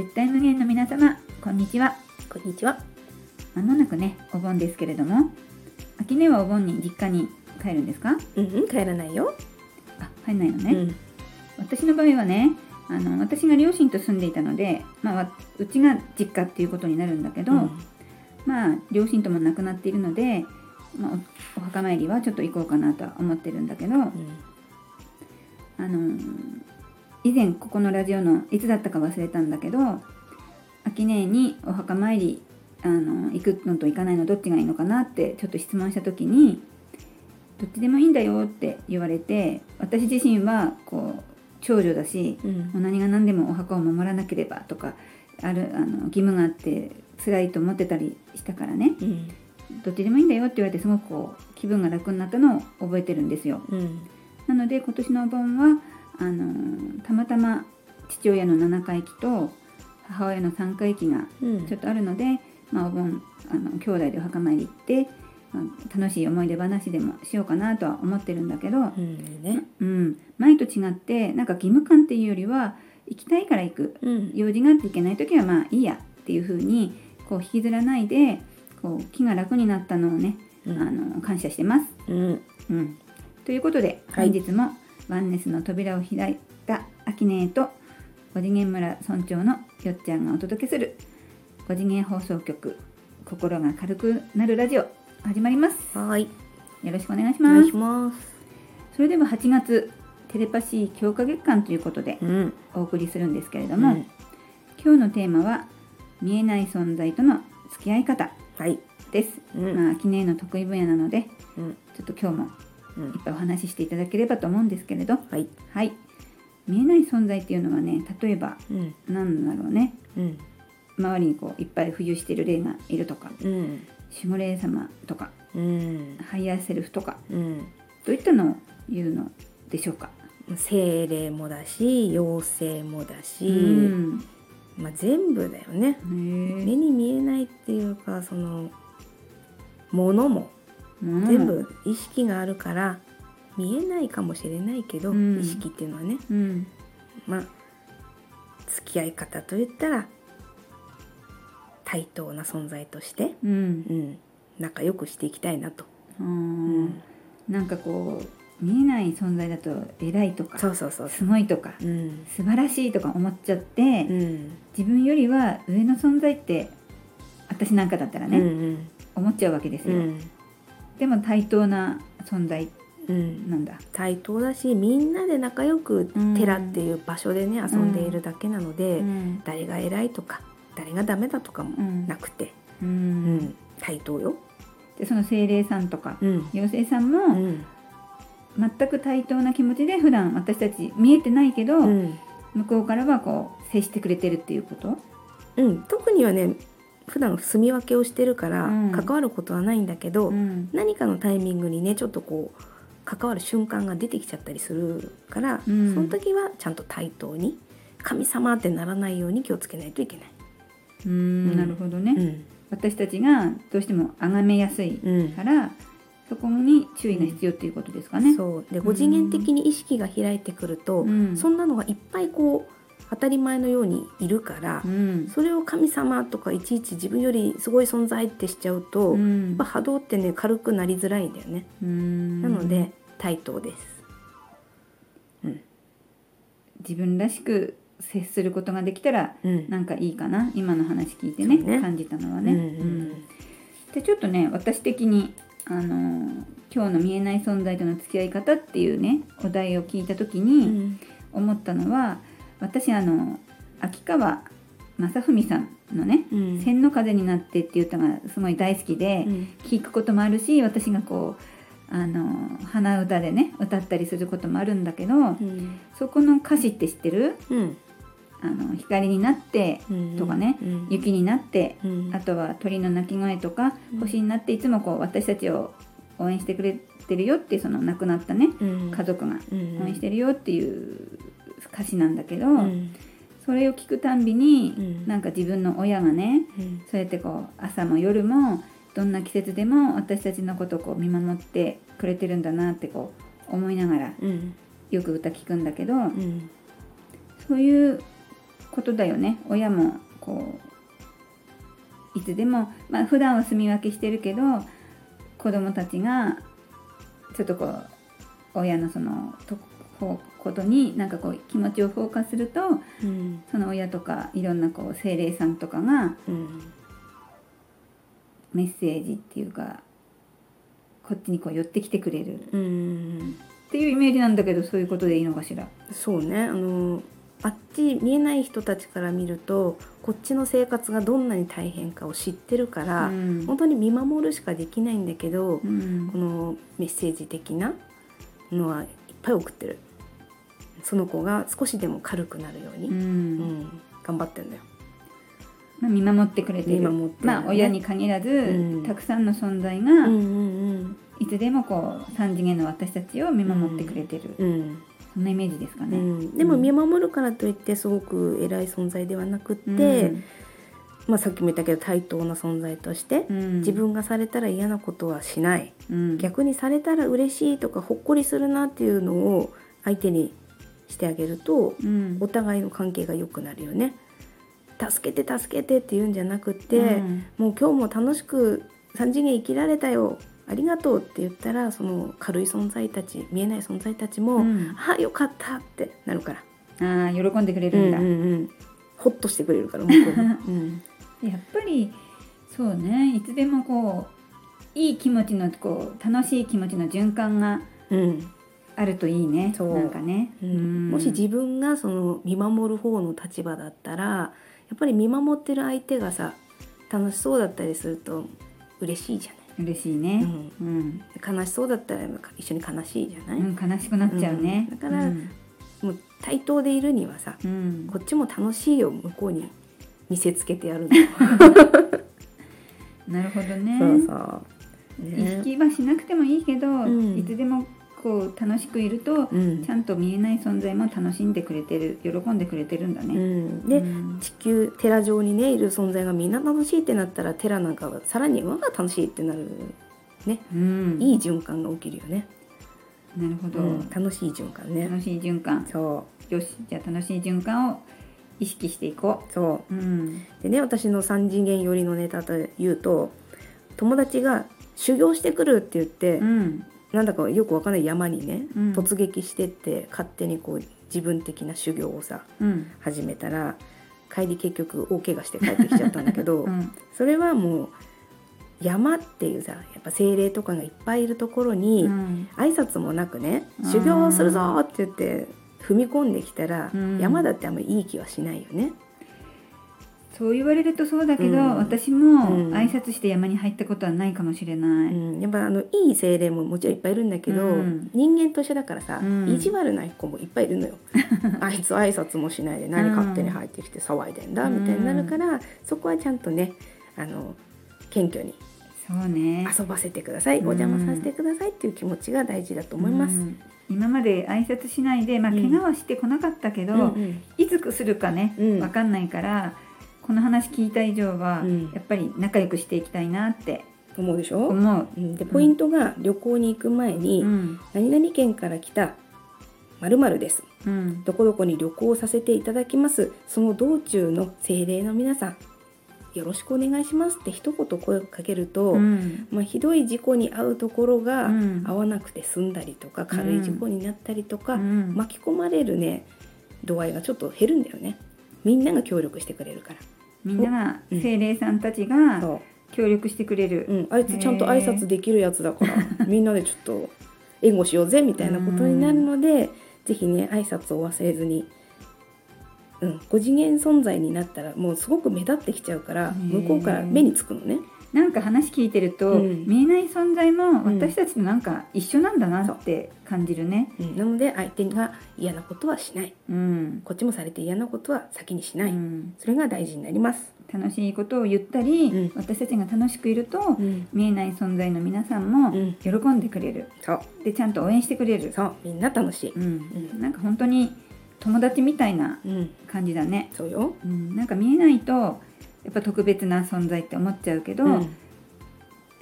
絶対無限の皆様こんにちはこんにちは。まもなくねお盆ですけれども秋音はお盆に実家に帰るんですか？うんうん、帰らないよ。あ帰んないのね、うん。私の場合はねあの私が両親と住んでいたので、まあわ、うちが実家っていうことになるんだけど、うんまあ両親とも亡くなっているので、まあ、おお墓参りはちょっと行こうかなとは思ってるんだけど、あのー以前ここのラジオのいつだったか忘れたんだけど秋音にお墓参りあの行くのと行かないのどっちがいいのかなってちょっと質問した時にどっちでもいいんだよって言われて私自身はこう長女だしうん。もう何が何でもお墓を守らなければとかあるあの義務があって辛いと思ってたりしたからね。うん。どっちでもいいんだよって言われてすごくこう気分が楽になったのを覚えてるんですよ。うん。なので今年のお盆はあのーたまたま父親の7回忌と母親の3回忌がうん。ちょっとあるので、まあ、お盆あの兄弟でお墓参り行って、まあ楽しい思い出話でもしようかなとは思ってるんだけど、うんね。うん、前と違ってなんか義務感っていうよりは行きたいから行く。うん。用事があって行けない時はまあいいやっていう風にこう引きずらないでこう気が楽になったのをね、うん。あの感謝してます。うん。うん、ということではい。本日もワンネスの扉を開いた秋音と五次元村村長のよっちゃんがお届けする五次元放送局心が軽くなるラジオ始まりますはーい。よろしくお願いしお願いますします。それでは8月テレパシー強化月間ということでうん。お送りするんですけれども、うん今日のテーマは見えない存在との付き合い方はい。です、うんまあ秋音の得意分野なのでうんちょっと今日もうんいっぱいお話ししていただければと思うんですけれど。はい。はい。見えない存在っていうのはね例えばうん。何だろうね。うん。周りにこういっぱい浮遊している霊がいるとかうん。守護霊様とかうん。ハイヤーセルフとかうん。どういったのを言うのでしょうか、精霊もだし、妖精もだし、うん。まあ全部だよね。目に見えないっていうかそのものもうん全部意識があるから見えないかもしれないけど、うん。意識っていうのはね。うん。まあ付き合い方といったら対等な存在として、うん。うん、仲良くしていきたいなと、ううん。ん、なんかこう見えない存在だと偉いとかそうそうそうそすごいとかう、うん。素晴らしいとか思っちゃって、うん。自分よりは上の存在って私なんかだったらね、うん。思っちゃうわけですよ、うんでも対等な存在うん。なんだ。対等だしみんなで仲良くうん寺っていう場所でね遊んでいるだけなので、うん。誰が偉いとか誰がダメだとかもうん。なくて、ううん。ん対等よ。でその精霊さんとかうん。妖精さんうもん。全く対等な気持ちで普段私たち見えてないけど、うん。向こうからはこう接してくれてるっていうこと？うん、特にはね普段住み分けをしてるからうん。関わることはないんだけど、うん。何かのタイミングにねちょっとこう関わる瞬間が出てきちゃったりするから、うん。その時はちゃんと対等に神様ってならないように気をつけないといけない。うん。うん。なるほどね、うん。私たちがどうしても崇めやすいうんから、そこに注意が必要っていうことですかね。そうで5次元的に意識が開いてくると、うん。そんなのがいっぱいこう当たり前のようにいるから、うん。それを神様とかいちいち自分よりすごい存在ってしちゃうと、うん。ぱ波動ってね軽くなりづらいんだよね。うん。なので対等です。うん。自分らしく接することができたらうん。なんかいいかな？今の話聞いてねね。感じたのはね。うんうんでちょっとね私的にあのー今日の見えない存在との付き合い方っていうねお題を聞いた時うにん。思ったのは、私あの秋川雅文さんのねうん「千の風になって」っていう歌がすごい大好きで、うん。聞くこともあるし私がこうあの鼻歌でね歌ったりすることもあるんだけど、うん。そこの歌詞って知ってる？うん。あの光になってうんとかねうん雪になってうん。あとは鳥の鳴き声とかうん。星になっていつもこう私たちを応援してくれてるよっていうその亡くなったねうん。家族がうん。応援してるよっていう歌詞なんだけど、うん。それを聞くたんびに、うん。なんか自分の親がねうん。そうやってこう朝も夜もどんな季節でも私たちのことをこう見守ってくれてるんだなってこう思いながらうん。よく歌聞くんだけど、うん。そういうことだよね。親もこういつでもまあ普段は住み分けしてるけど子供たちがちょっとこう親のそのとこことになんかこう気持ちをフォーカスするとうん。その親とかいろんなこう精霊さんとかがうんメッセージっていうかこっちにこう寄ってきてくれる。うんっていうイメージなんだけどそういうことでいいのかしら？そうね。あのあっち見えない人たちから見るとこっちの生活がどんなに大変かを知ってるから、うん。本当に見守るしかできないんだけど、うん。このメッセージ的なのはいっぱい送ってるその子が少しでも軽くなるように、ううんん頑張ってんだよ。まあ、見守ってくれてる。ねまあ親に限らず、うん。たくさんの存在が、うんいつでもこう三次元の私たちを見守ってくれてる、うん。うん。そんなイメージですかね。うん、でも見守るからといってすごく偉い存在ではなくって、うん。まあ、さっきも言ったけど対等な存在として、うん。自分がされたら嫌なことはしない。うん。逆にされたら嬉しいとかほっこりするなっていうのを相手にしてあげるとうん。お互いの関係が良くなるよね。助けて助けてって言うんじゃなくて、うん。もう今日も楽しく3次元生きられたよありがとうって言ったらその軽い存在たち見えない存在たちも、うん。あよかったってなるから、ああ喜んでくれるんだ、うんうんうん。ほっとしてくれるから向こうも、うん。やっぱりそうね。いつでもこういい気持ちのこう楽しい気持ちの循環がうんあるといいね。そう。なんかね、うん。もし自分がその見守る方の立場だったらやっぱり見守ってる相手がさ楽しそうだったりすると嬉しいじゃ嬉しいね。ない、うん、うん、悲しそうだったら一緒に悲しいじゃない、うん悲しくなっちゃうね、うん。だからうん。もう対等でいるにはさうん。こっちも楽しいよ向こうに見せつけてやるの、なるほどね。そうそう、意ね識はしなくてもいいけど、ん。いつでもこう楽しくいると、うん。ちゃんと見えない存在も楽しんでくれてる喜んでくれてるんだうね。ん、で、うん。地球寺上にねいる存在がみんな楽しいってなったら寺なんかはさらにわが楽しいってなる。ね、うん。いい循環が起きるよね、なるほど、うん、楽しい循環ね。楽しい循環。そよしじゃあ楽しい循環を意識していこ。う。そう。うん、うでね私の三次元寄りのネタというと友達が修行してくるって言って、うん、なんだかよくわかんない山にね、うん。突撃してって勝手にこう自分的な修行をさうん、始めたら帰り結局大怪我して帰ってきちゃったんだけど、うん、それはもう山っていうさやっぱ精霊とかがいっぱいいるところに、うん、挨拶もなくね修行をするぞって言って踏み込んできたら、うん。山だってあんまりいい気はしないよね。そう言われるとそうだけど、うん。私もうん。挨拶して山に入ったことはないかもしれない。うん、やっぱあのいい精霊ももちろんいっぱいいるんだけど、うん。人間と一緒だからさ、うん。意地悪な子もいっぱいいるのよ。あいつ挨拶もしないで何勝手に入ってきて騒いでんだ、みたいになるからそこはちゃんとねあの謙虚にそうね。遊ばせてください、うん。お邪魔させてくださいっていう気持ちが大事だと思います。うん。今まで挨拶しないで、まあ、うん。怪我はしてこなかったけど、うんうん。いつするかね、うん。わかんないからこの話聞いた以上は、うん。やっぱり仲良くしていきたいなって思うでしょ、思う。うん、でポイントが旅行に行く前に、うん。何々県から来た〇〇です。うん。どこどこに旅行させていただきます。その道中の精霊の皆さんよろしくお願いしますって一言声をかけると、うん。まあ、ひどい事故に遭うところがうん。合わなくて済んだりとか、軽い事故になったりとか、うん。巻き込まれるね度合いがちょっと減るんだよね。みんなが協力してくれるからみんな精霊さんたちがそ協力してくれる。う、うん、あいつちゃんと挨拶できるやつだからみんなでちょっと援護しようぜみたいなことになるので、ぜひね挨拶を忘れずに。うん、5次元存在になったらもうすごく目立ってきちゃうから向こうから目につくのね。なんか話聞いてると、うん。見えない存在もうん。私たちとなんか一緒なんだなって感じるね。うん、なので相手が嫌なことはしない。うん。こっちもされて嫌なことは先にしない、うん。それが大事になります。楽しいことを言ったり、うん。私たちが楽しくいると、うん、見えない存在の皆さんもうん。喜んでくれる、そう。でちゃんと応援してくれる、そう。みんな楽しい。うん。うん。なんか本当に友達みたいなうん、感じだね、そうよ。うん、なんか見えないとやっぱ特別な存在って思っちゃうけど、うん。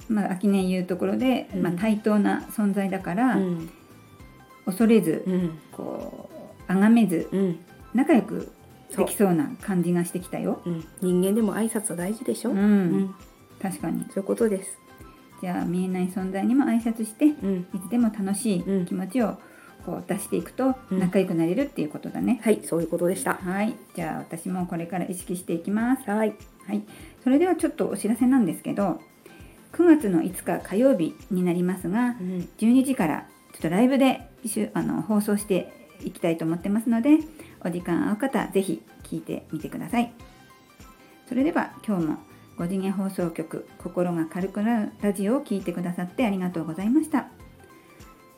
まあ秋音言うところで、うん。まあ、対等な存在だから、うん。恐れずうん。こう崇めずうん。仲良くできそうな感じがしてきたよ。うん、人間でも挨拶は大事でしょ、うん、うん。確かに。そういうことです、じゃあ見えない存在にも挨拶してうん、いつでも楽しいうん。気持ちをこう出していくとうん。仲良くなれるっていうことだね、はいそういうことでした。はい。じゃあ私もこれから意識していきます。はい。はい。それではちょっとお知らせなんですけど9月の5日火曜日になりますがうん。12時からちょっとライブであの放送していきたいと思ってますのでお時間合う方ぜひ聞いてみてください。それでは今日も5次元放送局心が軽くなるラジオを聞いてくださってありがとうございました。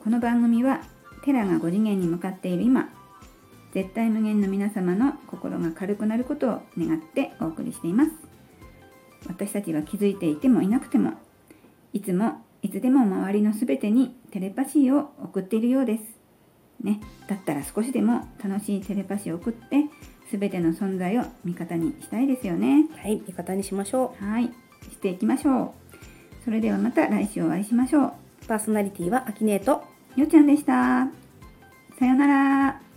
この番組はテラが5次元に向かっている今絶対無限の皆様の心が軽くなることを願ってお送りしています私たちは気づいていてもいなくてもいつもいつでも周りのすべてにテレパシーを送っているようです。ね、だったら少しでも楽しいテレパシーを送ってすべての存在を味方にしたいですよね。はい味方にしましょはい、していきましょう。それではまた来週お会いしましょう。うパーソナリティはアキネートよちゃんでした。さようなら。